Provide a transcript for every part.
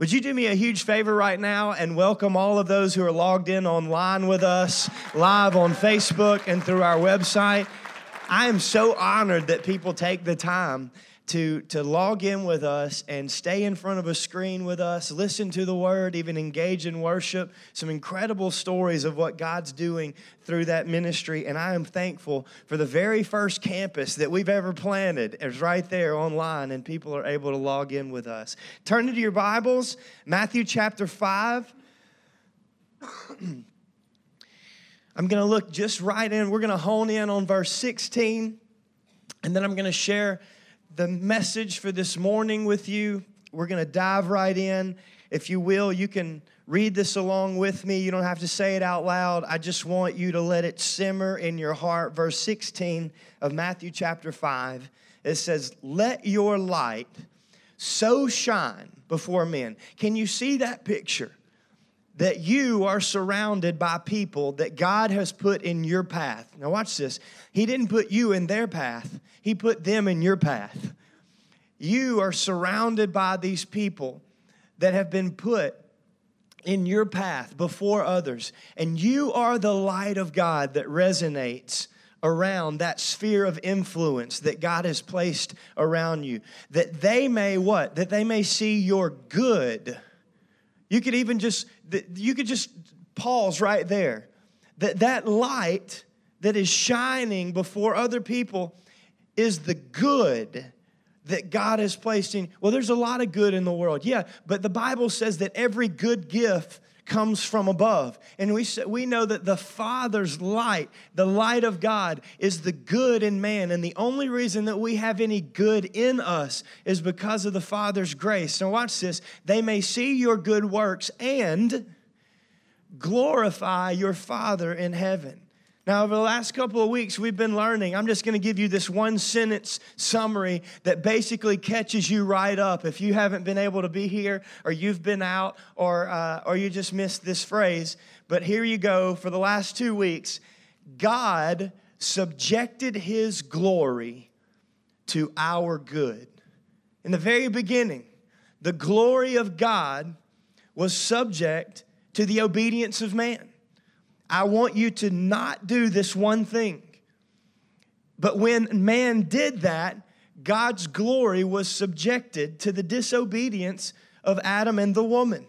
Would you do me a huge favor right now and welcome all of those who are logged in online with us, live on Facebook and through our website? I am so honored that people take the time to, to log in with us and stay in front of a screen with us, listen to the word, even engage in worship. Some incredible stories of what God's doing through that ministry. And I am thankful for the very first campus that we've ever planted is right there online, and people are able to log in with us. Turn into your Bibles, Matthew chapter 5. I'm going to look just right in. We're going to hone in on verse 16, and then I'm going to share the message for this morning with you. We're going to dive right in. If you will, you can read this along with me. You don't have to say it out loud. I just want you to let it simmer in your heart. Verse 16 of Matthew chapter 5, it says, Let your light so shine before men. Can you see that picture? That you are surrounded by people that God has put in your path. Now, watch this. He didn't put you in their path, He put them in your path. You are surrounded by these people that have been put in your path before others, and you are the light of God that resonates around that sphere of influence that God has placed around you. That they may what? That they may see your good. You could even just you could just pause right there. That that light that is shining before other people is the good that God has placed in. Well, there's a lot of good in the world, yeah, but the Bible says that every good gift comes from above. And we, we know that the Father's light, the light of God, is the good in man. And the only reason that we have any good in us is because of the Father's grace. Now, watch this. They may see your good works and glorify your Father in heaven. Now, over the last couple of weeks, we've been learning. I'm just going to give you this one sentence summary that basically catches you right up. If you haven't been able to be here, or you've been out, or, uh, or you just missed this phrase, but here you go. For the last two weeks, God subjected his glory to our good. In the very beginning, the glory of God was subject to the obedience of man. I want you to not do this one thing. But when man did that, God's glory was subjected to the disobedience of Adam and the woman.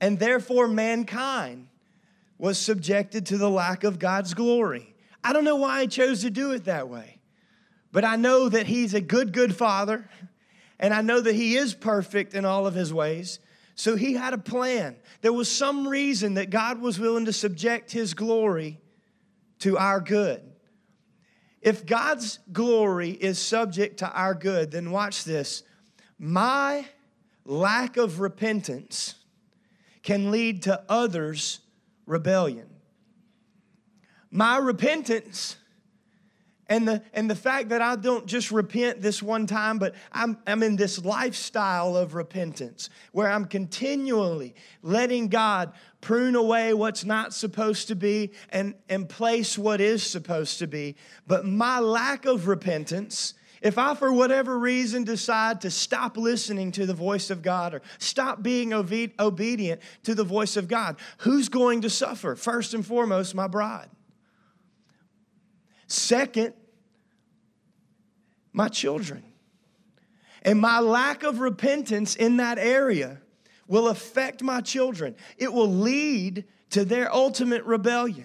And therefore, mankind was subjected to the lack of God's glory. I don't know why I chose to do it that way, but I know that He's a good, good Father, and I know that He is perfect in all of His ways. So He had a plan there was some reason that God was willing to subject his glory to our good. If God's glory is subject to our good, then watch this. My lack of repentance can lead to others' rebellion. My repentance and the, and the fact that I don't just repent this one time, but I'm, I'm in this lifestyle of repentance where I'm continually letting God prune away what's not supposed to be and, and place what is supposed to be. But my lack of repentance, if I, for whatever reason, decide to stop listening to the voice of God or stop being obe- obedient to the voice of God, who's going to suffer? First and foremost, my bride. Second, my children. And my lack of repentance in that area will affect my children. It will lead to their ultimate rebellion.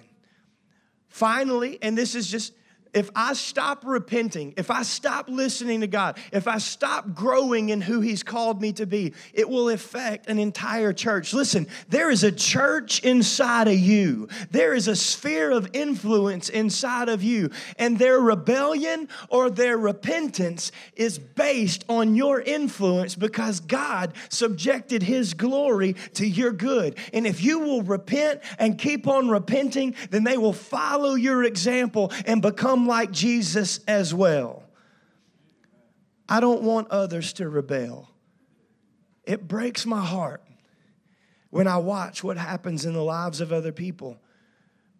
Finally, and this is just if I stop repenting, if I stop listening to God, if I stop growing in who He's called me to be, it will affect an entire church. Listen, there is a church inside of you, there is a sphere of influence inside of you, and their rebellion or their repentance is based on your influence because God subjected His glory to your good. And if you will repent and keep on repenting, then they will follow your example and become become like Jesus as well. I don't want others to rebel. It breaks my heart when I watch what happens in the lives of other people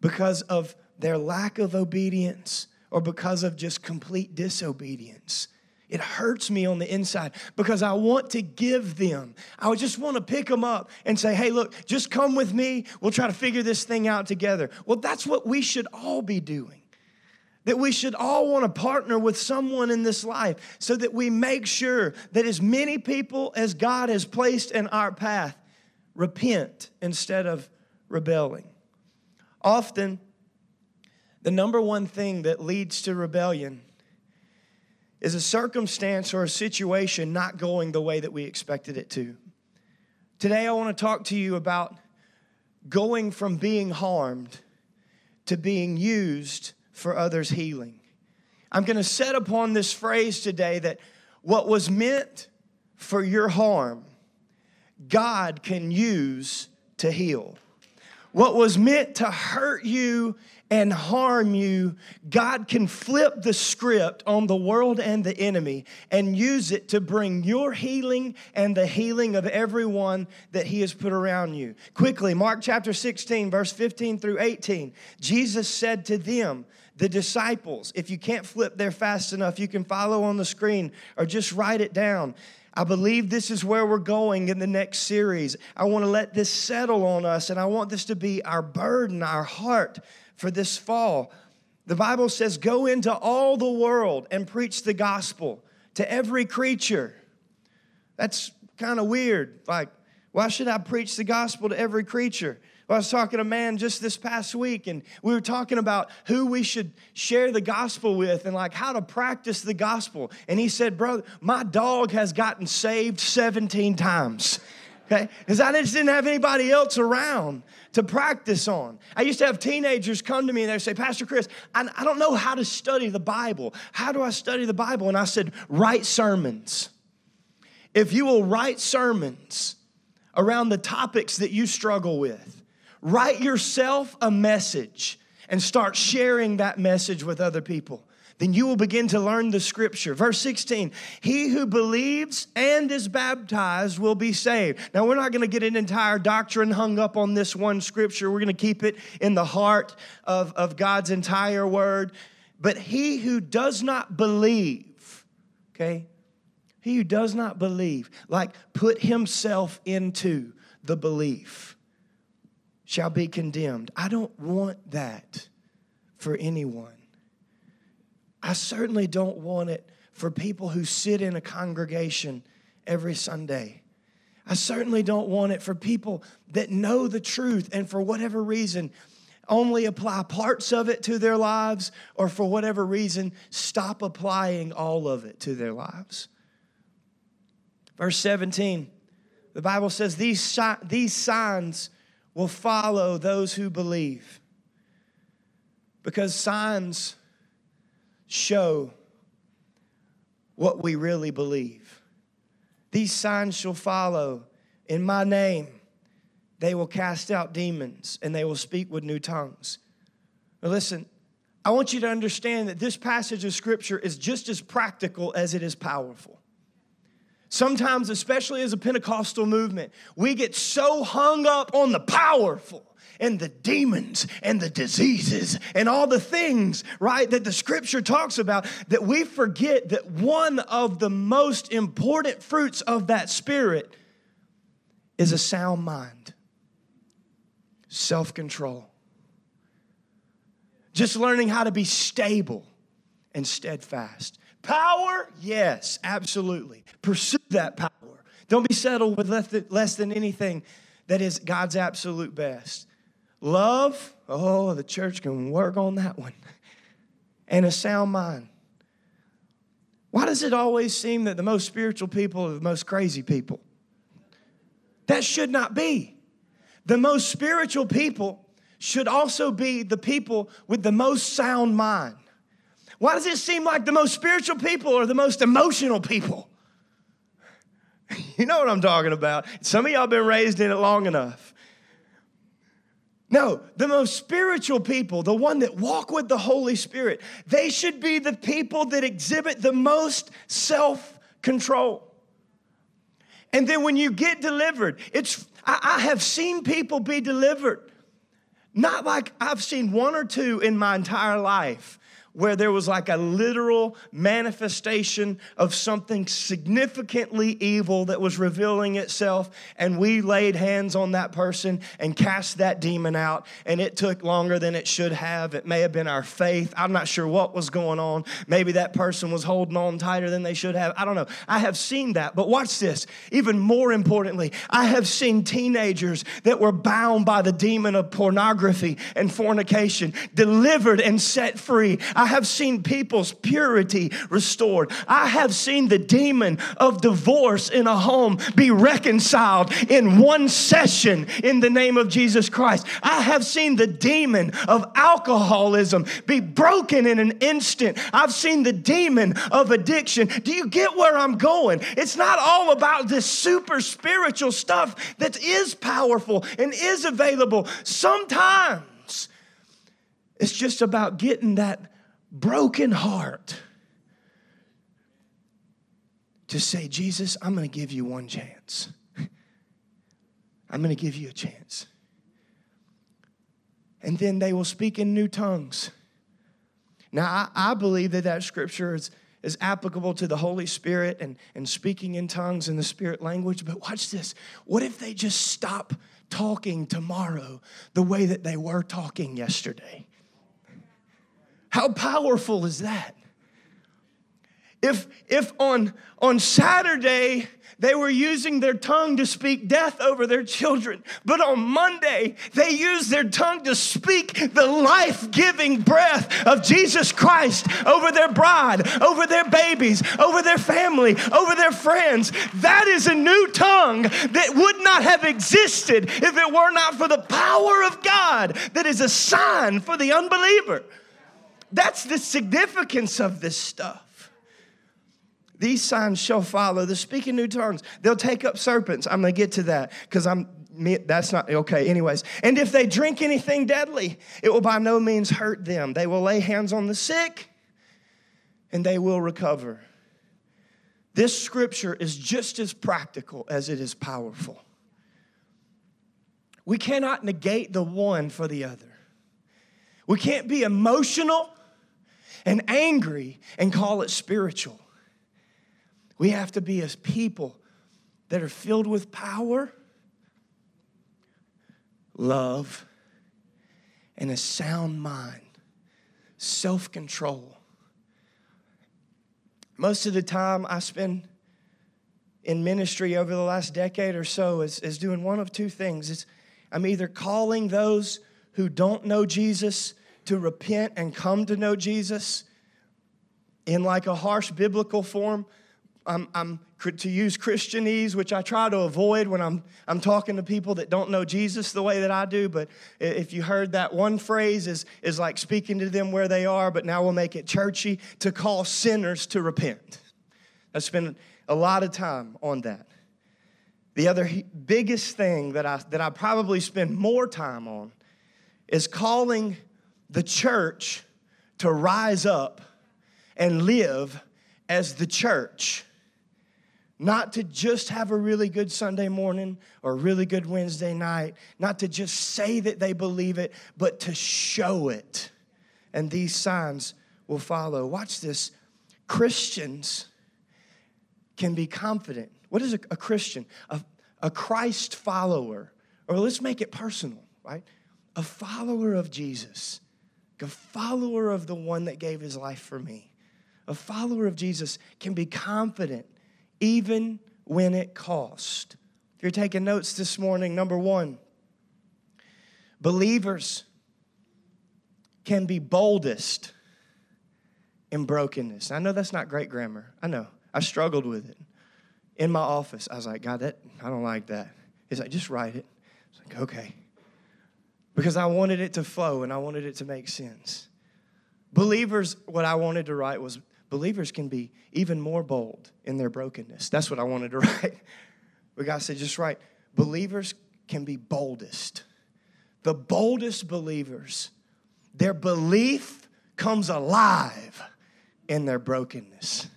because of their lack of obedience or because of just complete disobedience. It hurts me on the inside because I want to give them. I just want to pick them up and say, hey, look, just come with me. We'll try to figure this thing out together. Well, that's what we should all be doing. That we should all want to partner with someone in this life so that we make sure that as many people as God has placed in our path repent instead of rebelling. Often, the number one thing that leads to rebellion is a circumstance or a situation not going the way that we expected it to. Today, I want to talk to you about going from being harmed to being used for others' healing. I'm going to set upon this phrase today that what was meant for your harm, God can use to heal. What was meant to hurt you and harm you, God can flip the script on the world and the enemy and use it to bring your healing and the healing of everyone that He has put around you. Quickly, Mark chapter 16, verse 15 through 18. Jesus said to them, the disciples, if you can't flip there fast enough, you can follow on the screen or just write it down. I believe this is where we're going in the next series. I want to let this settle on us, and I want this to be our burden, our heart for this fall. The Bible says, Go into all the world and preach the gospel to every creature. That's kind of weird. Like, why should I preach the gospel to every creature? I was talking to a man just this past week, and we were talking about who we should share the gospel with and like how to practice the gospel. And he said, Brother, my dog has gotten saved 17 times. Okay? Because I just didn't have anybody else around to practice on. I used to have teenagers come to me and they say, Pastor Chris, I, I don't know how to study the Bible. How do I study the Bible? And I said, Write sermons. If you will write sermons around the topics that you struggle with, Write yourself a message and start sharing that message with other people. Then you will begin to learn the scripture. Verse 16, he who believes and is baptized will be saved. Now, we're not going to get an entire doctrine hung up on this one scripture. We're going to keep it in the heart of, of God's entire word. But he who does not believe, okay, he who does not believe, like put himself into the belief shall be condemned. I don't want that for anyone. I certainly don't want it for people who sit in a congregation every Sunday. I certainly don't want it for people that know the truth and for whatever reason only apply parts of it to their lives or for whatever reason stop applying all of it to their lives. Verse 17, the Bible says, These, these signs will follow those who believe. Because signs show what we really believe. These signs shall follow in my name. They will cast out demons and they will speak with new tongues. Now, listen, I want you to understand that this passage of scripture is just as practical as it is powerful. Sometimes, especially as a Pentecostal movement, we get so hung up on the powerful and the demons and the diseases and all the things, right, that the scripture talks about that we forget that one of the most important fruits of that spirit is a sound mind, self control, just learning how to be stable and steadfast. Power? Yes, absolutely. Pursue that power. Don't be settled with less than anything that is God's absolute best. Love? Oh, the church can work on that one. And a sound mind. Why does it always seem that the most spiritual people are the most crazy people? That should not be. The most spiritual people should also be the people with the most sound mind. Why does it seem like the most spiritual people are the most emotional people? You know what I'm talking about. Some of y'all been raised in it long enough. No, the most spiritual people, the one that walk with the Holy Spirit, they should be the people that exhibit the most self control. And then when you get delivered, it's, I, I have seen people be delivered, not like I've seen one or two in my entire life where there was like a literal manifestation of something significantly evil that was revealing itself. And we laid hands on that person and cast that demon out. And it took longer than it should have. It may have been our faith. I'm not sure what was going on. Maybe that person was holding on tighter than they should have. I don't know. I have seen that. But watch this. Even more importantly, I have seen teenagers that were bound by the demon of pornography and fornication delivered and set free. I have seen people's purity restored. I have seen the demon of divorce in a home be reconciled in one session in the name of Jesus Christ. I have seen the demon of alcoholism be broken in an instant. I've seen the demon of addiction. Do you get where I'm going? It's not all about this super spiritual stuff that is powerful and is available. Sometimes it's just about getting that broken heart to say, Jesus, I'm going to give you one chance. I'm going to give you a chance. And then they will speak in new tongues. Now, I, I, believe that that scripture is, is applicable to the Holy Spirit and, and speaking in tongues in the Spirit language. But watch this. What if they just stop talking tomorrow the way that they were talking yesterday? How powerful is that? If, if on, on Saturday they were using their tongue to speak death over their children, but on Monday they used their tongue to speak the life giving breath of Jesus Christ over their bride, over their babies, over their family, over their friends, that is a new tongue that would not have existed if it were not for the power of God that is a sign for the unbeliever. That's the significance of this stuff. These signs shall follow the speaking new tongues. They'll take up serpents. I'm going to get to that because I'm that's not okay anyways and if they drink anything deadly it will by no means hurt them they will lay hands on the sick and they will recover this scripture is just as practical as it is powerful we cannot negate the one for the other we can't be emotional and angry and call it spiritual. We have to be as people that are filled with power, love, and a sound mind, self control. Most of the time I spend in ministry over the last decade or so is, is doing one of two things. It's, I'm either calling those who don't know Jesus to repent and come to know Jesus in like a harsh biblical form. I'm, I'm to use Christianese, which I try to avoid when I'm, I'm talking to people that don't know Jesus the way that I do. But if you heard that one phrase is, is like speaking to them where they are, but now we'll make it churchy to call sinners to repent. I spend a lot of time on that. The other biggest thing that I, that I probably spend more time on is calling the church to rise up and live as the church. Not to just have a really good Sunday morning or really good Wednesday night, not to just say that they believe it, but to show it. And these signs will follow. Watch this. Christians can be confident. What is a, a Christian? A, a Christ follower. Or let's make it personal, right? A follower of Jesus a follower of the one that gave his life for me, a follower of Jesus can be confident even when it costs. If you're taking notes this morning, number one, believers can be boldest in brokenness. I know that's not great grammar. I know. I struggled with it. In my office, I was like, God, that I don't like that. He's like, just write it. I was like, okay because I wanted it to flow and I wanted it to make sense. Believers, what I wanted to write was believers can be even more bold in their brokenness. That's what I wanted to write. But God said, just write, believers can be boldest. The boldest believers, their belief comes alive in their brokenness.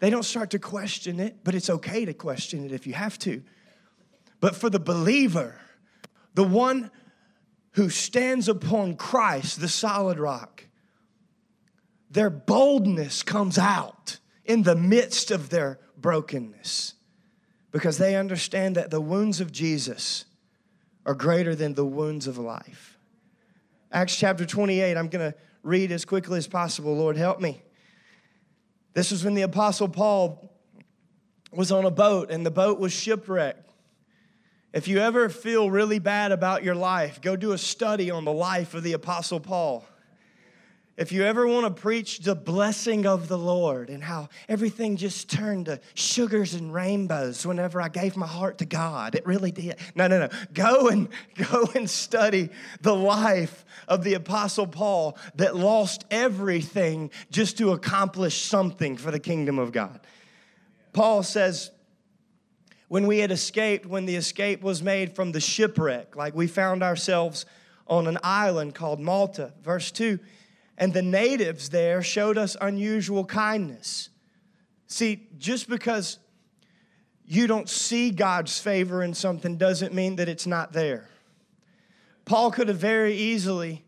They don't start to question it, but it's okay to question it if you have to. But for the believer, the one who stands upon Christ, the solid rock, their boldness comes out in the midst of their brokenness because they understand that the wounds of Jesus are greater than the wounds of life. Acts chapter 28, I'm going to read as quickly as possible. Lord, help me. This was when the Apostle Paul was on a boat and the boat was shipwrecked. If you ever feel really bad about your life, go do a study on the life of the Apostle Paul. If you ever want to preach the blessing of the Lord and how everything just turned to sugars and rainbows whenever I gave my heart to God, it really did. No, no, no. Go and go and study the life of the apostle Paul that lost everything just to accomplish something for the kingdom of God. Paul says when we had escaped, when the escape was made from the shipwreck, like we found ourselves on an island called Malta, verse 2 and the natives there showed us unusual kindness. See, just because you don't see God's favor in something doesn't mean that it's not there. Paul could have very easily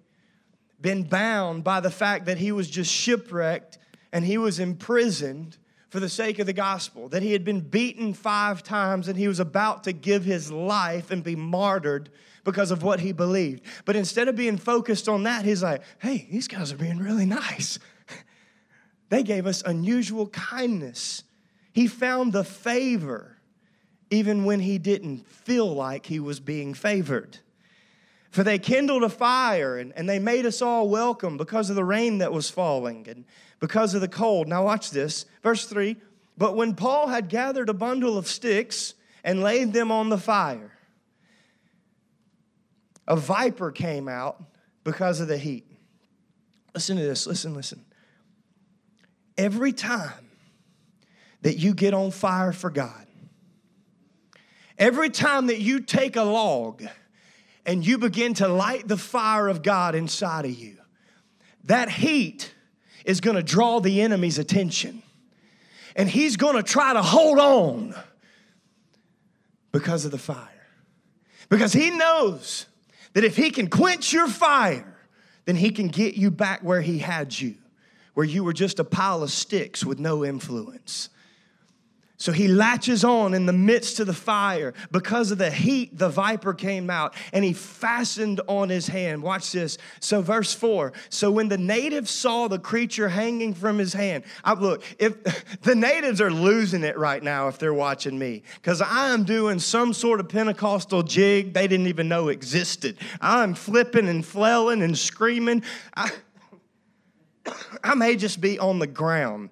been bound by the fact that he was just shipwrecked and he was imprisoned for the sake of the gospel, that he had been beaten five times and he was about to give his life and be martyred because of what he believed. But instead of being focused on that, he's like, hey, these guys are being really nice. they gave us unusual kindness. He found the favor even when he didn't feel like he was being favored. For they kindled a fire and, and they made us all welcome because of the rain that was falling and because of the cold. Now, watch this. Verse 3 But when Paul had gathered a bundle of sticks and laid them on the fire, a viper came out because of the heat. Listen to this, listen, listen. Every time that you get on fire for God, every time that you take a log and you begin to light the fire of God inside of you, that heat is going to draw the enemy's attention. And he's going to try to hold on because of the fire. Because he knows that if he can quench your fire, then he can get you back where he had you, where you were just a pile of sticks with no influence. So he latches on in the midst of the fire. Because of the heat, the viper came out and he fastened on his hand. Watch this. So, verse 4 So, when the natives saw the creature hanging from his hand, I look, if the natives are losing it right now if they're watching me, because I am doing some sort of Pentecostal jig they didn't even know existed. I'm flipping and flailing and screaming. I, I may just be on the ground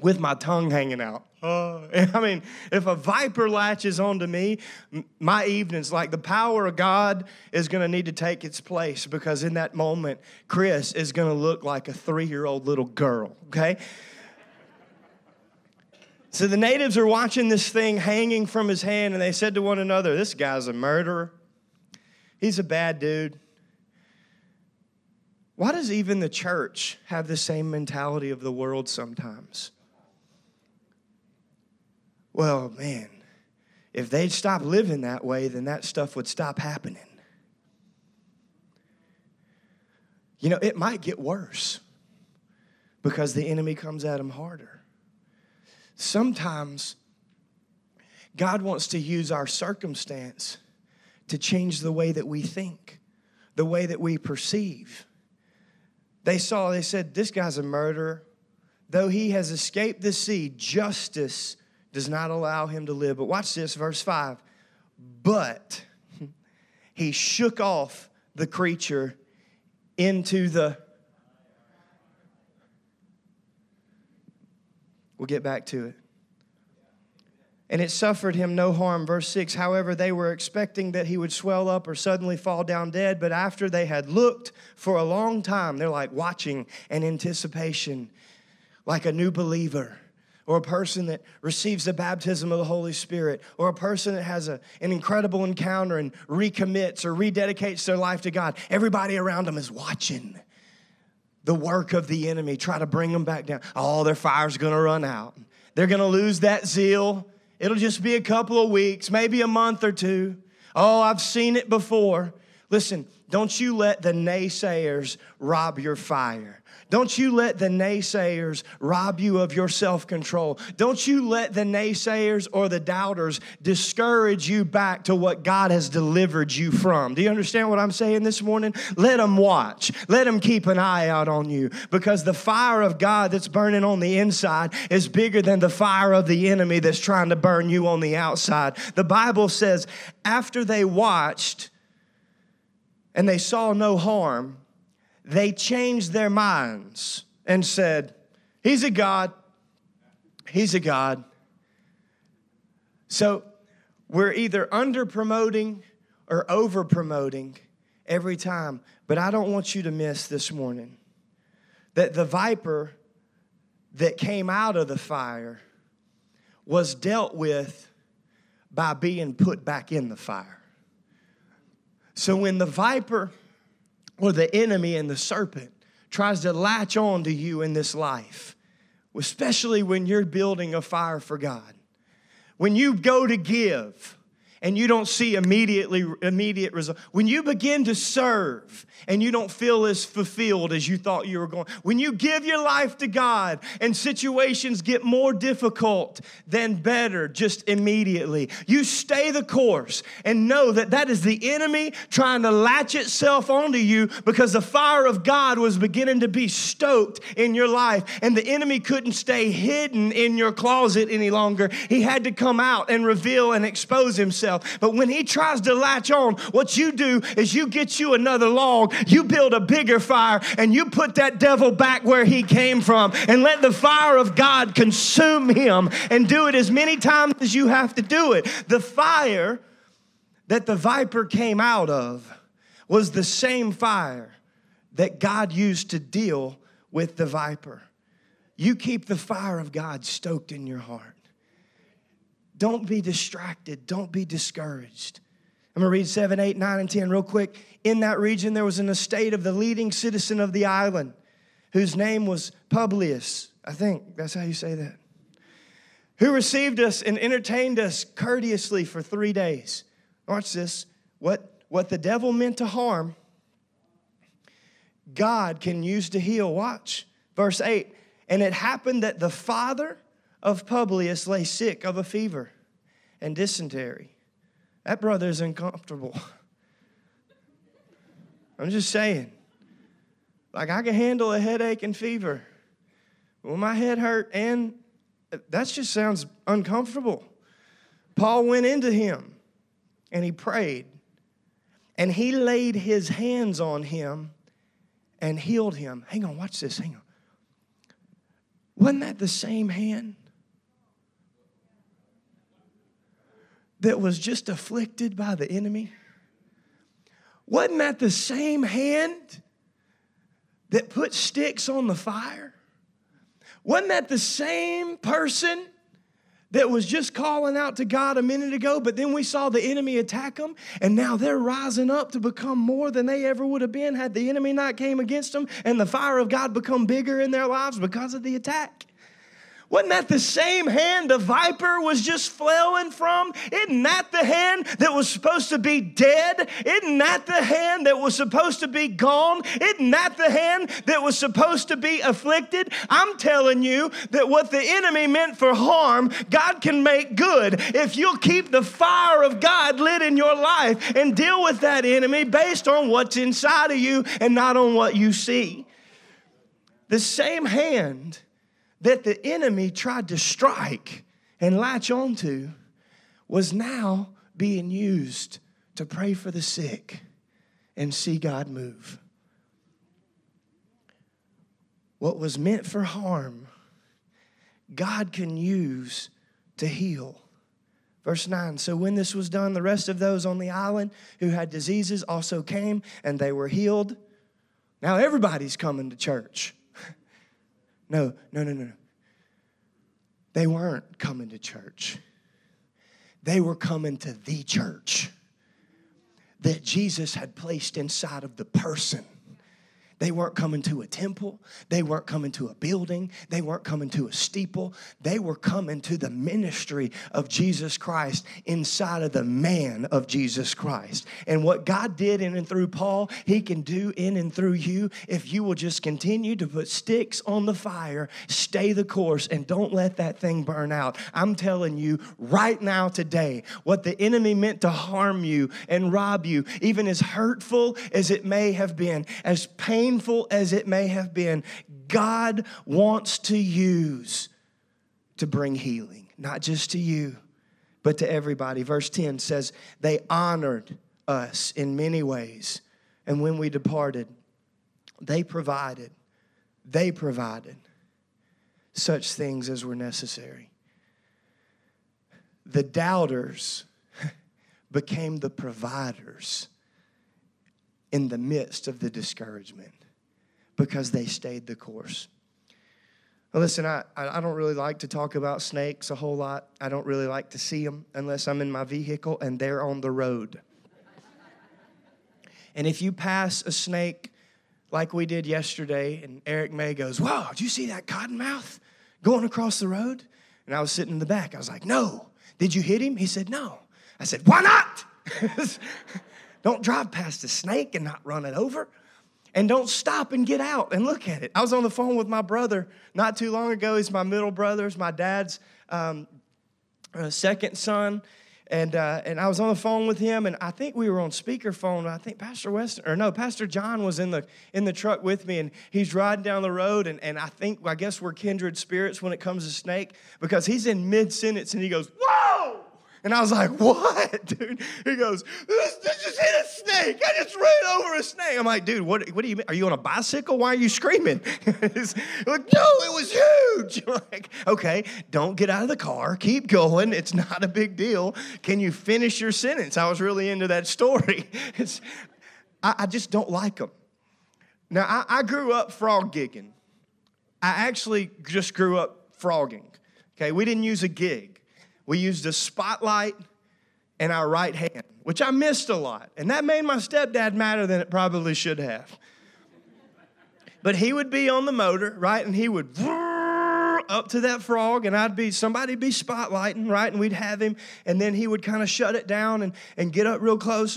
with my tongue hanging out. Uh, I mean, if a viper latches onto me, my evenings, like the power of God is going to need to take its place because in that moment, Chris is going to look like a three year old little girl, okay? So the natives are watching this thing hanging from his hand and they said to one another, This guy's a murderer. He's a bad dude. Why does even the church have the same mentality of the world sometimes? Well, man, if they'd stop living that way, then that stuff would stop happening. You know, it might get worse because the enemy comes at them harder. Sometimes God wants to use our circumstance to change the way that we think, the way that we perceive. They saw, they said, This guy's a murderer. Though he has escaped the sea, justice does not allow him to live. But watch this, verse 5. But he shook off the creature into the. We'll get back to it. And it suffered him no harm. Verse 6 However, they were expecting that he would swell up or suddenly fall down dead, but after they had looked for a long time, they're like watching and anticipation, like a new believer or a person that receives the baptism of the Holy Spirit, or a person that has a, an incredible encounter and recommits or rededicates their life to God, everybody around them is watching the work of the enemy try to bring them back down. Oh, their fire's gonna run out. They're gonna lose that zeal. It'll just be a couple of weeks, maybe a month or two. Oh, I've seen it before. Listen, don't you let the naysayers rob your fire. Don't you let the naysayers rob you of your self control. Don't you let the naysayers or the doubters discourage you back to what God has delivered you from. Do you understand what I'm saying this morning? Let them watch. Let them keep an eye out on you because the fire of God that's burning on the inside is bigger than the fire of the enemy that's trying to burn you on the outside. The Bible says, after they watched and they saw no harm, they changed their minds and said, He's a God. He's a God. So we're either under promoting or over promoting every time. But I don't want you to miss this morning that the viper that came out of the fire was dealt with by being put back in the fire. So when the viper or the enemy and the serpent tries to latch on to you in this life, especially when you're building a fire for God. When you go to give, and you don't see immediately immediate result. When you begin to serve and you don't feel as fulfilled as you thought you were going when you give your life to god and situations get more difficult than better just immediately you stay the course and know that that is the enemy trying to latch itself onto you because the fire of god was beginning to be stoked in your life and the enemy couldn't stay hidden in your closet any longer. He had to come out and reveal and expose himself But when he tries to latch on, what you do is you get you another log, you build a bigger fire, and you put that devil back where he came from and let the fire of God consume him and do it as many times as you have to do it. The fire that the viper came out of was the same fire that God used to deal with the viper. You keep the fire of God stoked in your heart. Don't be distracted. Don't be discouraged. I'm going to read 7, 8, 9, and 10 real quick. In that region, there was an estate of the leading citizen of the island, whose name was Publius. I think that's how you say that. Who received us and entertained us courteously for three days. Watch this. What, what the devil meant to harm, God can use to heal. Watch. Verse 8. And it happened that the father of Publius lay sick of a fever and dysentery. That brother is uncomfortable. I'm just saying. Like I can handle a headache and fever. When my head hurt and that just sounds uncomfortable. Paul went into him and he prayed. And he laid his hands on him and healed him. Hang on, watch this. Hang on. Wasn't that the same hand that was just afflicted by the enemy? Wasn't that the same hand that put sticks on the fire? Wasn't that the same person that was just calling out to God a minute ago, but then we saw the enemy attack them, and now they're rising up to become more than they ever would have been had the enemy not came against them and the fire of God become bigger in their lives because of the attack. Wasn't that the same hand the viper was just flailing from? Isn't that the hand that was supposed to be dead? Isn't that the hand that was supposed to be gone? Isn't that the hand that was supposed to be afflicted? I'm telling you that what the enemy meant for harm, God can make good if you'll keep the fire of God lit in your life and deal with that enemy based on what's inside of you and not on what you see. The same hand that the enemy tried to strike and latch onto was now being used to pray for the sick and see God move. What was meant for harm, God can use to heal. Verse 9 So when this was done, the rest of those on the island who had diseases also came and they were healed. Now everybody's coming to church. No, no, no, no. They weren't coming to church, they were coming to the church that Jesus had placed inside of the person They weren't coming to a temple. They weren't coming to a building. They weren't coming to a steeple. They were coming to the ministry of Jesus Christ inside of the man of Jesus Christ. And what God did in and through Paul, He can do in and through you if you will just continue to put sticks on the fire, stay the course, and don't let that thing burn out. I'm telling you right now, today, what the enemy meant to harm you and rob you, even as hurtful as it may have been, as painful as it may have been, God wants to use to bring healing, not just to you, but to everybody. Verse 10 says, They honored us in many ways. And when we departed, they provided, they provided such things as were necessary. The doubters became the providers in the midst of the discouragement because they stayed the course. Well, listen, I, I don't really like to talk about snakes a whole lot. I don't really like to see them unless I'm in my vehicle and they're on the road. and if you pass a snake like we did yesterday, and Eric May goes, Whoa, did you see that cottonmouth going across the road? And I was sitting in the back. I was like, No. Did you hit him? He said, No. I said, Why not? don't drive past a snake and not run it over. And don't stop and get out and look at it. I was on the phone with my brother not too long ago. He's my middle brother, he's my dad's um, uh, second son. And, uh, and I was on the phone with him, and I think we were on speakerphone. I think Pastor Weston, or no, Pastor John was in the in the truck with me, and he's riding down the road. And, and I think, I guess we're kindred spirits when it comes to snake because he's in mid sentence and he goes, Whoa! And I was like, what, dude? He goes, this, this just hit a snake. I just ran over a snake. I'm like, dude, what, what do you mean? Are you on a bicycle? Why are you screaming? like, no, it was huge. Like, okay, don't get out of the car. Keep going. It's not a big deal. Can you finish your sentence? I was really into that story. I, I, just don't like them. Now, I, I grew up frog gigging. I actually just grew up frogging. Okay, we didn't use a gig we used a spotlight in our right hand, which I missed a lot. And that made my stepdad madder than it probably should have. But he would be on the motor, right? And he would up to that frog, and I'd be, somebody'd be spotlighting, right? And we'd have him, and then he would kind of shut it down and, and get up real close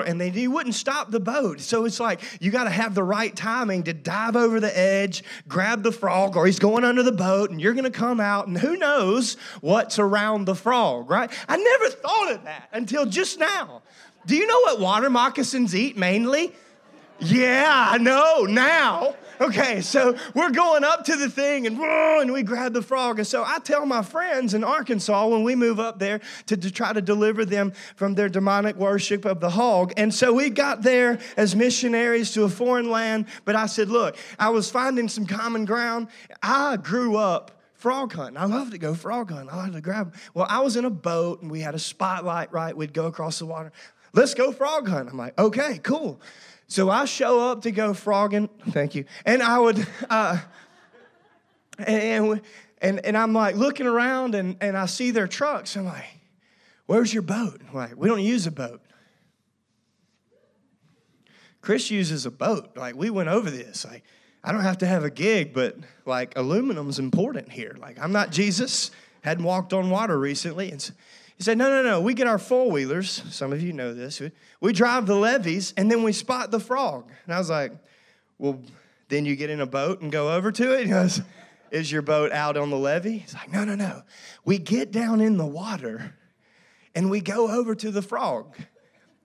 and he wouldn't stop the boat. So it's like you got to have the right timing to dive over the edge, grab the frog, or he's going under the boat, and you're going to come out, and who knows what's around the frog, right? I never thought of that until just now. Do you know what water moccasins eat mainly? Yeah, I know now. Okay, so we're going up to the thing and, and we grab the frog. And so I tell my friends in Arkansas when we move up there to, to try to deliver them from their demonic worship of the hog. And so we got there as missionaries to a foreign land. But I said, look, I was finding some common ground. I grew up frog hunting. I love to go frog hunting. I love to grab. Well, I was in a boat and we had a spotlight, right? We'd go across the water. Let's go frog hunt. I'm like, okay, cool. So I show up to go frogging. Thank you. And I would, uh, and, and, and I'm like looking around and, and I see their trucks. I'm like, where's your boat? I'm like, we don't use a boat. Chris uses a boat. Like, we went over this. Like, I don't have to have a gig, but like, aluminum's important here. Like, I'm not Jesus, hadn't walked on water recently. And so, he said, No, no, no. We get our four wheelers. Some of you know this. We drive the levees and then we spot the frog. And I was like, Well, then you get in a boat and go over to it? He goes, Is your boat out on the levee? He's like, No, no, no. We get down in the water and we go over to the frog.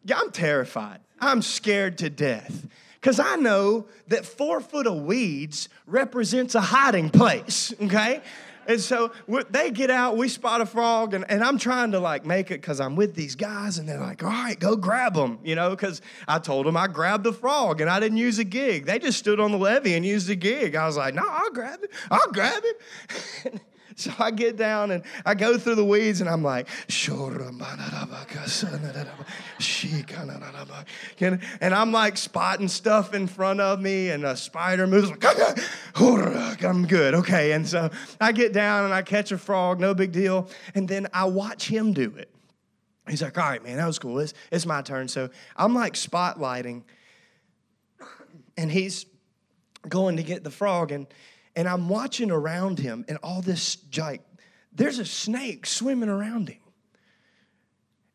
Yeah, I'm terrified. I'm scared to death because I know that four foot of weeds represents a hiding place, okay? And so they get out, we spot a frog, and, and I'm trying to like make it because I'm with these guys, and they're like, all right, go grab them, you know, because I told them I grabbed the frog and I didn't use a gig. They just stood on the levee and used a gig. I was like, no, I'll grab it. I'll grab it. So I get down and I go through the weeds and I'm like, and I'm like spotting stuff in front of me and a spider moves. I'm good. Okay. And so I get down and I catch a frog, no big deal. And then I watch him do it. He's like, all right, man, that was cool. It's, it's my turn. So I'm like spotlighting and he's going to get the frog, and and I'm watching around him, and all this like, there's a snake swimming around him.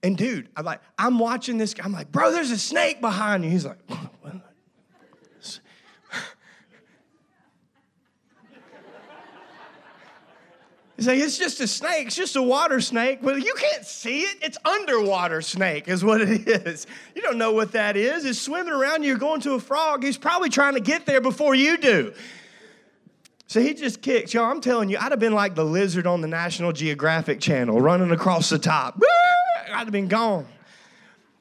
And dude, I'm like, I'm watching this. guy. I'm like, bro, there's a snake behind you. He's like, what? He's like, it's just a snake. It's just a water snake. Well, you can't see it. It's underwater snake, is what it is. You don't know what that is. It's swimming around. You're going to a frog. He's probably trying to get there before you do. So he just kicks. Y'all, I'm telling you, I'd have been like the lizard on the National Geographic channel running across the top. I'd have been gone.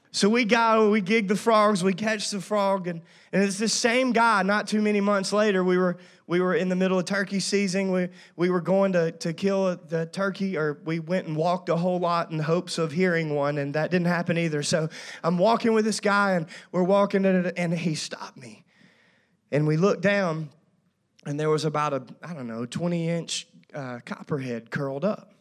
So we go, we gig the frogs, we catch the frog, and, and it's the same guy. Not too many months later, we were we were in the middle of turkey season. We, we were going to, to kill the turkey, or we went and walked a whole lot in hopes of hearing one, and that didn't happen either. So I'm walking with this guy, and we're walking, and he stopped me. And we looked down, and there was about a, I don't know, 20 inch uh, copperhead curled up.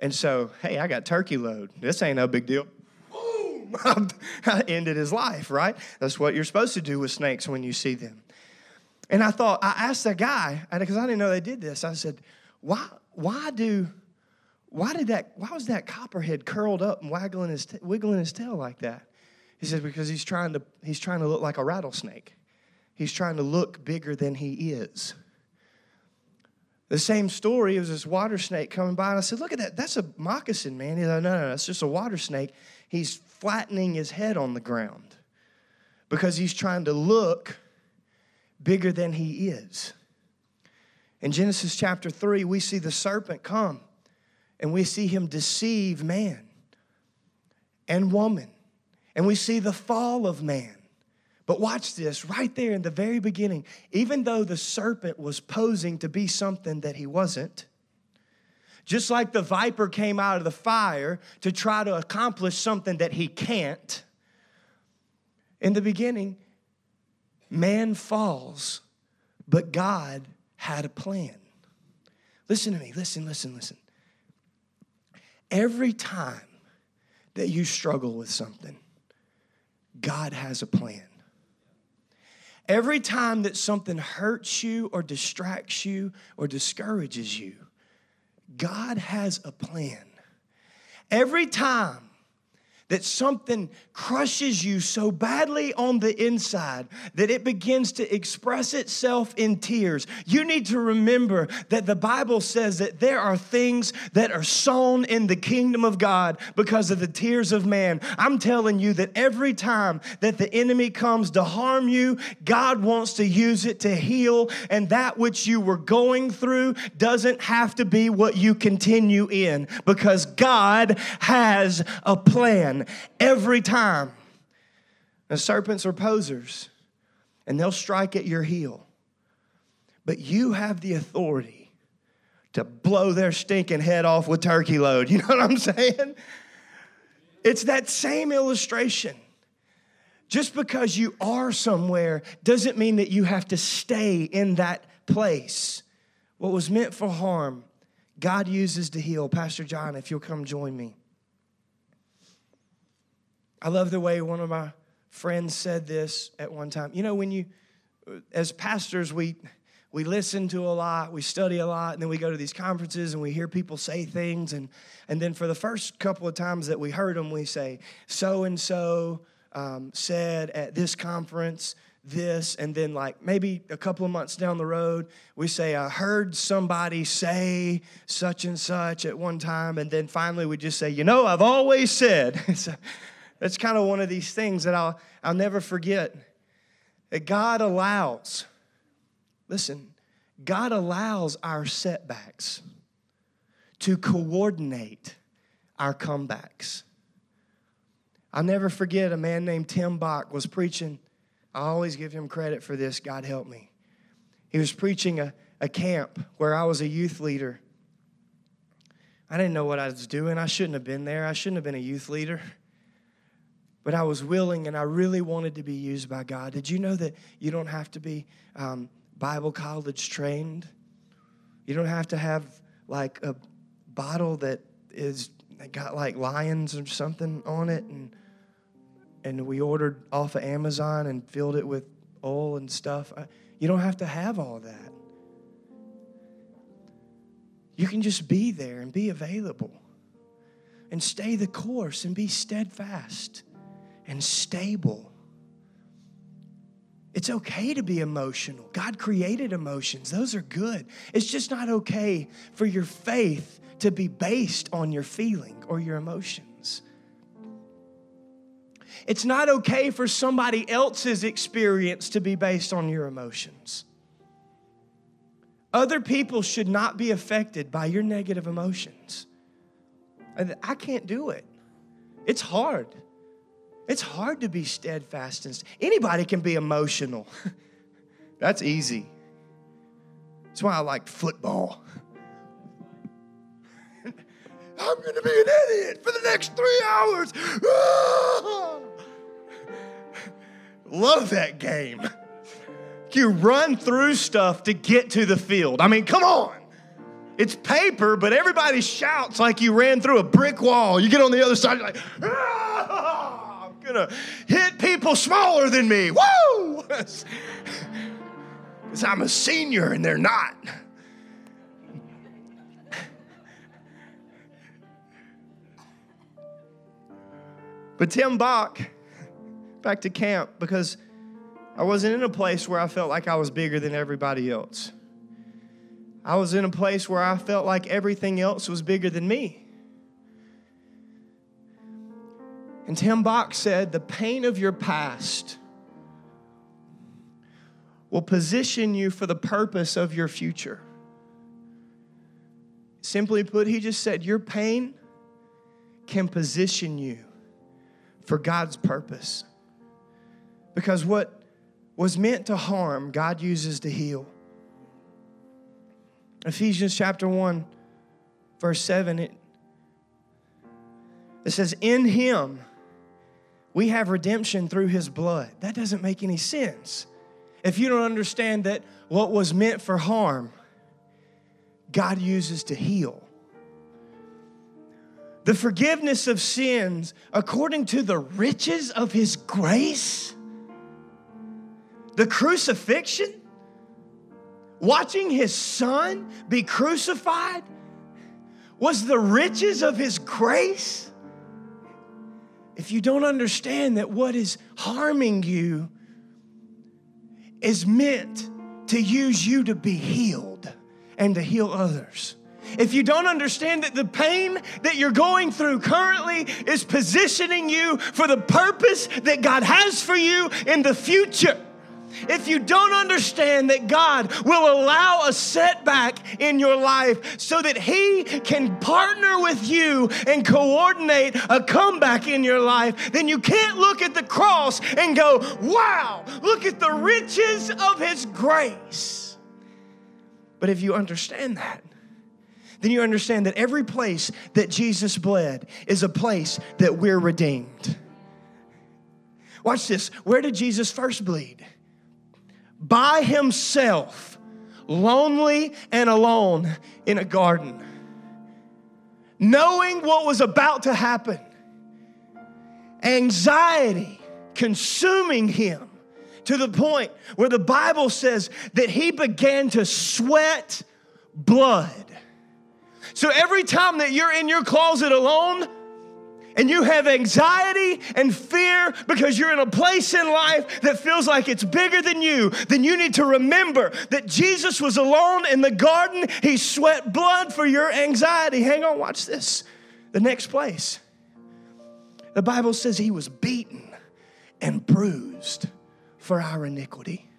And so, hey, I got turkey load. This ain't no big deal. Boom! I ended his life, right? That's what you're supposed to do with snakes when you see them. And I thought, I asked that guy, because I didn't know they did this. I said, why, why do, why did that, why was that copperhead curled up and waggling his, wiggling his tail like that? He said, because he's trying to, he's trying to look like a rattlesnake. He's trying to look bigger than he is. The same story, it was this water snake coming by, and I said, Look at that, that's a moccasin, man. He's like, No, no, no, that's just a water snake. He's flattening his head on the ground because he's trying to look bigger than he is. In Genesis chapter 3, we see the serpent come and we see him deceive man and woman. And we see the fall of man. But watch this right there in the very beginning. Even though the serpent was posing to be something that he wasn't, just like the viper came out of the fire to try to accomplish something that he can't, in the beginning, Man falls, but God had a plan. Listen to me, listen, listen, listen. Every time that you struggle with something, God has a plan. Every time that something hurts you or distracts you or discourages you, God has a plan. Every time that something crushes you so badly on the inside that it begins to express itself in tears. You need to remember that the Bible says that there are things that are sown in the kingdom of God because of the tears of man. I'm telling you that every time that the enemy comes to harm you, God wants to use it to heal, and that which you were going through doesn't have to be what you continue in because God has a plan every time. The serpents are posers and they'll strike at your heel. But you have the authority to blow their stinking head off with turkey load. You know what I'm saying? It's that same illustration. Just because you are somewhere doesn't mean that you have to stay in that place. What was meant for harm, God uses to heal. Pastor John, if you'll come join me. I love the way one of my friends said this at one time. You know, when you, as pastors, we, we listen to a lot, we study a lot, and then we go to these conferences and we hear people say things. And, and then for the first couple of times that we heard them, we say, so and so said at this conference this. And then, like, maybe a couple of months down the road, we say, I heard somebody say such and such at one time. And then finally, we just say, you know, I've always said. That's kind of one of these things that I'll, I'll never forget. That God allows, listen, God allows our setbacks to coordinate our comebacks. I'll never forget a man named Tim Bach was preaching. I always give him credit for this. God help me. He was preaching a, a camp where I was a youth leader. I didn't know what I was doing. I shouldn't have been there. I shouldn't have been a youth leader but I was willing and I really wanted to be used by God. Did you know that you don't have to be um, Bible college trained? You don't have to have like a bottle that is got like lions or something on it, and and we ordered off of Amazon and filled it with oil and stuff. You don't have to have all that. You can just be there and be available and stay the course and be steadfast and stable. It's okay to be emotional. God created emotions, those are good. It's just not okay for your faith to be based on your feeling or your emotions. It's not okay for somebody else's experience to be based on your emotions. Other people should not be affected by your negative emotions. I can't do it. It's hard. It's hard to be steadfast and anybody can be emotional. That's easy. That's why I like football. I'm going to be an idiot for the next three hours. Love that game. You run through stuff to get to the field. I mean, come on. It's paper, but everybody shouts like you ran through a brick wall. You get on the other side, you're like, ah, I'm gonna hit people smaller than me. Woo! Because I'm a senior and they're not. But Tim Bach, back to camp, because I wasn't in a place where I felt like I was bigger than everybody else. I was in a place where I felt like everything else was bigger than me. And Tim Bach said, The pain of your past will position you for the purpose of your future. Simply put, he just said, Your pain can position you for God's purpose. Because what was meant to harm, God uses to heal. Ephesians chapter 1, verse 7, it, it says, In him we have redemption through his blood. That doesn't make any sense. If you don't understand that what was meant for harm, God uses to heal. The forgiveness of sins according to the riches of his grace, the crucifixion, watching his son be crucified was the riches of his grace? If you don't understand that what is harming you is meant to use you to be healed and to heal others. If you don't understand that the pain that you're going through currently is positioning you for the purpose that God has for you in the future, if you don't understand that God will allow a setback in your life so that He can partner with you and coordinate a comeback in your life, then you can't look at the cross and go, wow, look at the riches of His grace. But if you understand that, then you understand that every place that Jesus bled is a place that we're redeemed. Watch this. Where did Jesus first bleed? By himself, lonely and alone in a garden, knowing what was about to happen, anxiety consuming him to the point where the Bible says that he began to sweat blood. So every time that you're in your closet alone, and you have anxiety and fear because you're in a place in life that feels like it's bigger than you, then you need to remember that Jesus was alone in the garden. He sweat blood for your anxiety. Hang on, watch this. The next place. The Bible says he was beaten and bruised for our iniquity.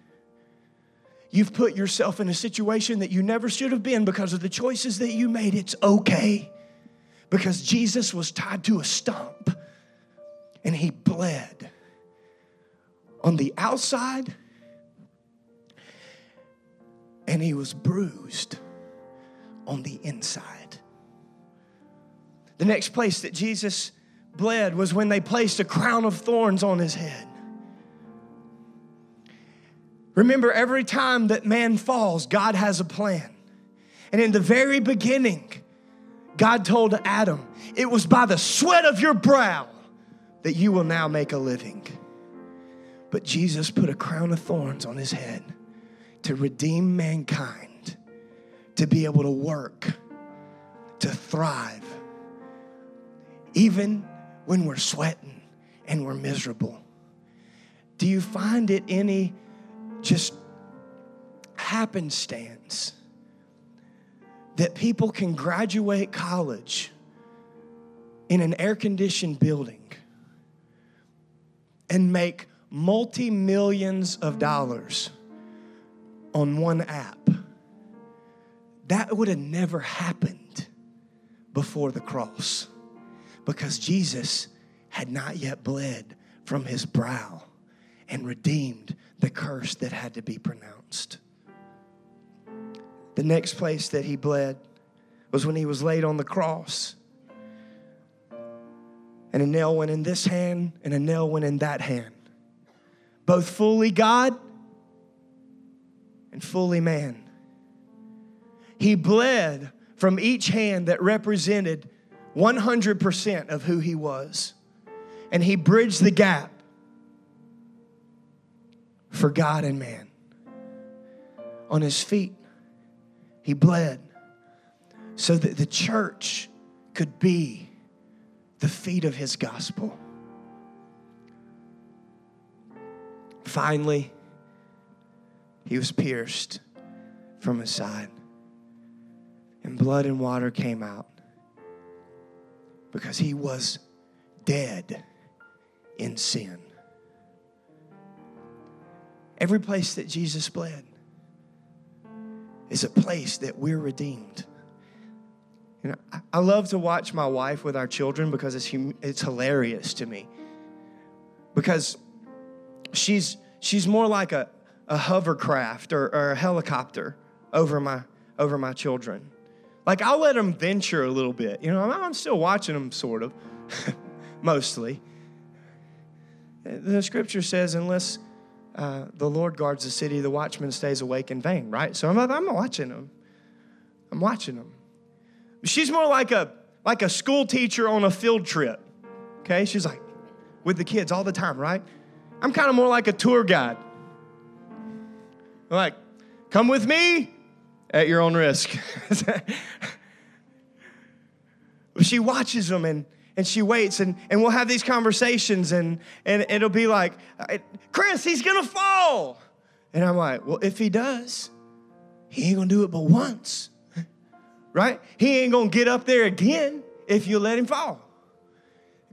You've put yourself in a situation that you never should have been because of the choices that you made. It's okay because Jesus was tied to a stump and he bled on the outside and he was bruised on the inside. The next place that Jesus bled was when they placed a crown of thorns on his head. Remember, every time that man falls, God has a plan. And in the very beginning, God told Adam, It was by the sweat of your brow that you will now make a living. But Jesus put a crown of thorns on his head to redeem mankind, to be able to work, to thrive, even when we're sweating and we're miserable. Do you find it any just happenstance that people can graduate college in an air conditioned building and make multi millions of dollars on one app. That would have never happened before the cross because Jesus had not yet bled from his brow and redeemed the curse that had to be pronounced. The next place that he bled was when he was laid on the cross. And a nail went in this hand and a nail went in that hand. Both fully God and fully man. He bled from each hand that represented 100% of who he was. And he bridged the gap for God and man. On his feet, he bled so that the church could be the feet of his gospel. Finally, he was pierced from his side, and blood and water came out because he was dead in sin. Every place that Jesus bled is a place that we're redeemed. You know, I love to watch my wife with our children because it's it's hilarious to me. Because she's she's more like a, a hovercraft or, or a helicopter over my over my children. Like I'll let them venture a little bit. You know, I'm still watching them sort of, mostly. The scripture says, unless uh, the Lord guards the city, the watchman stays awake in vain, right? So I'm, I'm watching them. I'm watching them. She's more like a like a school teacher on a field trip. Okay? She's like with the kids all the time, right? I'm kind of more like a tour guide. Like, come with me at your own risk. she watches them and and she waits and, and we'll have these conversations and, and it'll be like chris he's gonna fall. And i'm like well if he does he ain't gonna do it but once right? He ain't gonna get up there again if you let him fall.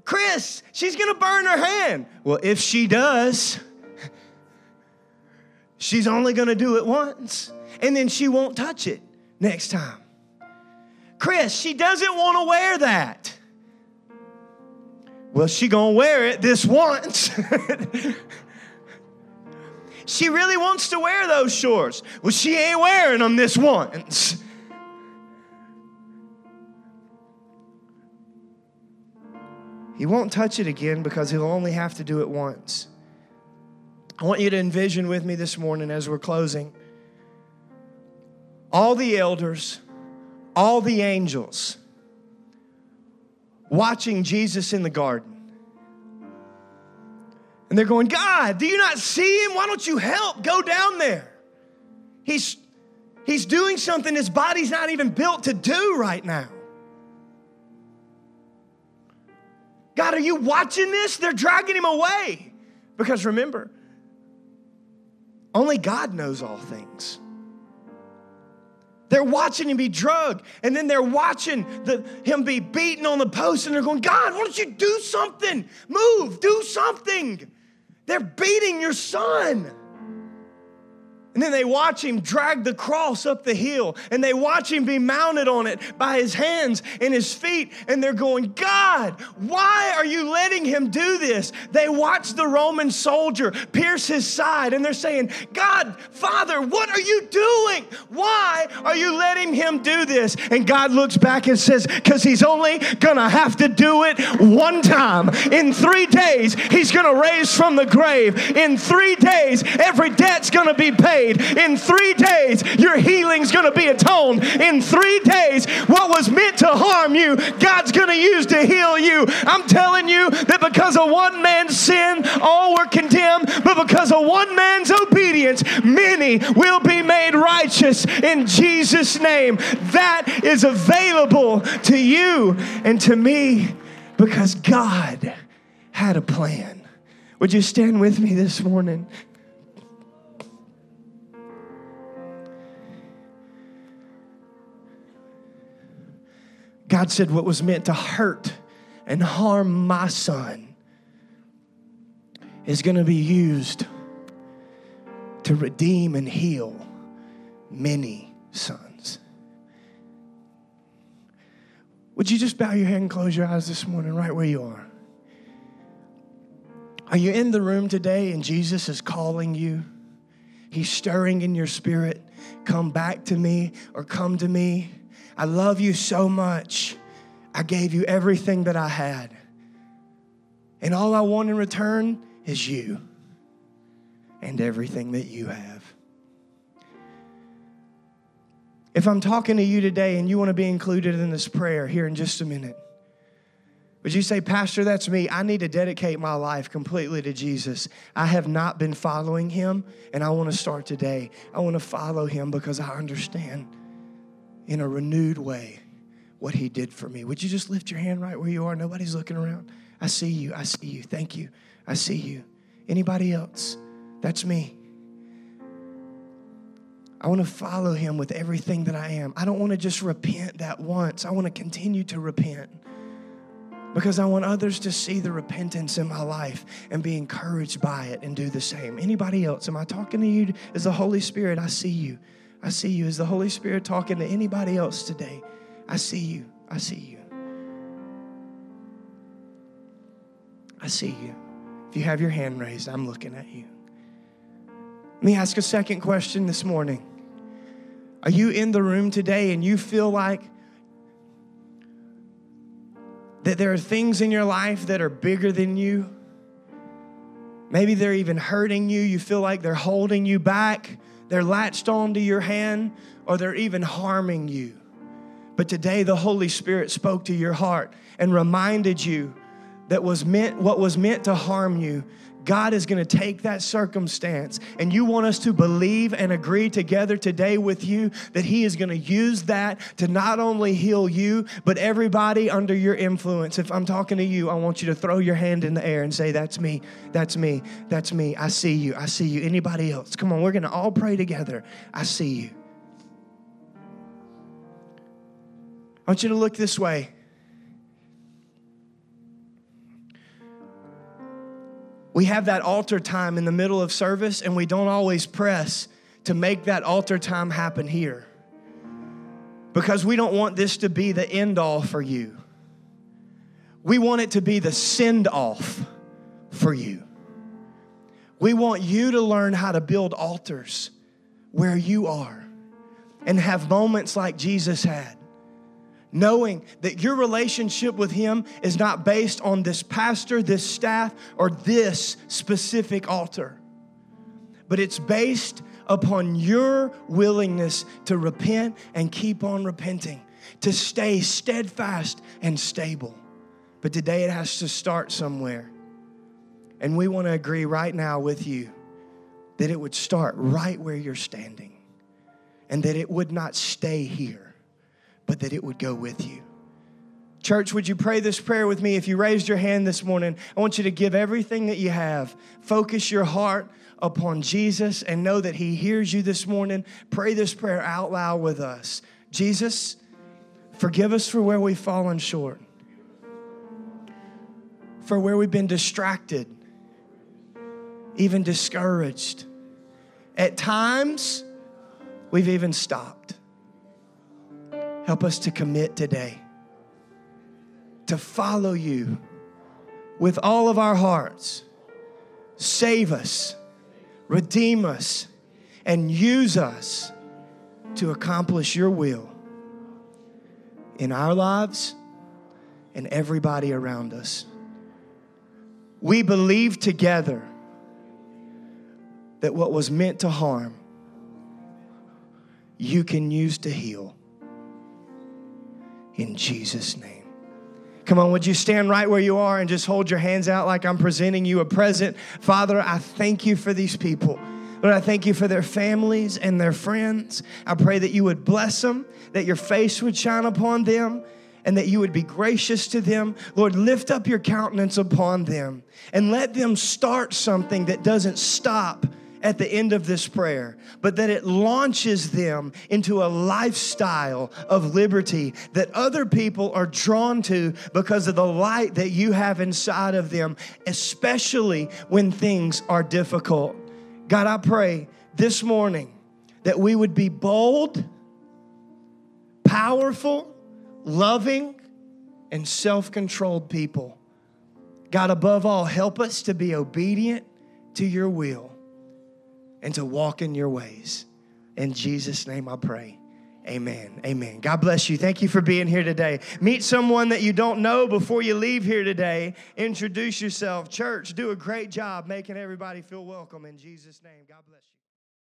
Chris she's gonna burn her hand. Well if she does she's only gonna do it once and then she won't touch it next time. Chris she doesn't want to wear that well, she gonna wear it this once. she really wants to wear those shorts. Well, she ain't wearing them this once. He won't touch it again because he'll only have to do it once. I want you to envision with me this morning as we're closing all the elders, all the angels watching Jesus in the garden. And they're going, God, do you not see him? Why don't you help? Go down there. He's, he's doing something his body's not even built to do right now. God, are you watching this? They're dragging him away. Because remember, only God knows all things. They're watching him be drugged, and then they're watching the, him be beaten on the post, and they're going, God, why don't you do something? Move, do something. They're beating your son. And then they watch him drag the cross up the hill and they watch him be mounted on it by his hands and his feet. And they're going, God, why are you letting him do this? They watch the Roman soldier pierce his side and they're saying, God, Father, what are you doing? Why are you letting him do this? And God looks back and says, Because he's only gonna have to do it one time. In three days, he's gonna raise from the grave. In three days, every debt's gonna be paid In three days, your healing's gonna be atoned. In three days, what was meant to harm you, God's gonna use to heal you. I'm telling you that because of one man's sin, all were condemned, but because of one man's obedience, many will be made righteous in Jesus' name. That is available to you and to me because God had a plan. Would you stand with me this morning? God said, What was meant to hurt and harm my son is going to be used to redeem and heal many sons. Would you just bow your head and close your eyes this morning, right where you are? Are you in the room today and Jesus is calling you? He's stirring in your spirit. Come back to me or come to me. I love you so much. I gave you everything that I had. And all I want in return is you and everything that you have. If I'm talking to you today and you want to be included in this prayer here in just a minute, would you say, Pastor, that's me? I need to dedicate my life completely to Jesus. I have not been following him, and I want to start today. I want to follow him because I understand in a renewed way what he did for me. Would you just lift your hand right where you are? Nobody's looking around. I see you. I see you. Thank you. I see you. Anybody else? That's me. I want to follow him with everything that I am. I don't want to just repent that once. I want to continue to repent because I want others to see the repentance in my life and be encouraged by it and do the same. Anybody else? Am I talking to you Is the Holy Spirit? I see you. I see you. Is the Holy Spirit talking to anybody else today? I see you. I see you. I see you. If you have your hand raised, I'm looking at you. Let me ask a second question this morning. Are you in the room today and you feel like that there are things in your life that are bigger than you? Maybe they're even hurting you. You feel like they're holding you back, they're latched onto your hand, or they're even harming you. But today the Holy Spirit spoke to your heart and reminded you that was meant what was meant to harm you God is going to take that circumstance and you want us to believe and agree together today with you that He is going to use that to not only heal you, but everybody under your influence. If I'm talking to you, I want you to throw your hand in the air and say, That's me, that's me, that's me. I see you, I see you. Anybody else? Come on, we're going to all pray together. I see you. I want you to look this way. We have that altar time in the middle of service and we don't always press to make that altar time happen here because we don't want this to be the end all for you. We want it to be the send off for you. We want you to learn how to build altars where you are and have moments like Jesus had knowing that your relationship with Him is not based on this pastor, this staff, or this specific altar, but it's based upon your willingness to repent and keep on repenting, to stay steadfast and stable. But today it has to start somewhere. And we want to agree right now with you that it would start right where you're standing and that it would not stay here but that it would go with you. Church, would you pray this prayer with me? If you raised your hand this morning, I want you to give everything that you have. Focus your heart upon Jesus and know that He hears you this morning. Pray this prayer out loud with us. Jesus, forgive us for where we've fallen short, for where we've been distracted, even discouraged. At times, we've even stopped. Help us to commit today to follow you with all of our hearts. Save us, redeem us, and use us to accomplish your will in our lives and everybody around us. We believe together that what was meant to harm you can use to heal. In Jesus' name. Come on, would you stand right where you are and just hold your hands out like I'm presenting you a present? Father, I thank you for these people. Lord, I thank you for their families and their friends. I pray that you would bless them, that your face would shine upon them, and that you would be gracious to them. Lord, lift up your countenance upon them and let them start something that doesn't stop at the end of this prayer, but that it launches them into a lifestyle of liberty that other people are drawn to because of the light that you have inside of them, especially when things are difficult. God, I pray this morning that we would be bold, powerful, loving, and self controlled people. God, above all, help us to be obedient to your will and to walk in your ways. In Jesus' name I pray. Amen. Amen. God bless you. Thank you for being here today. Meet someone that you don't know before you leave here today. Introduce yourself. Church, do a great job making everybody feel welcome in Jesus' name. God bless you.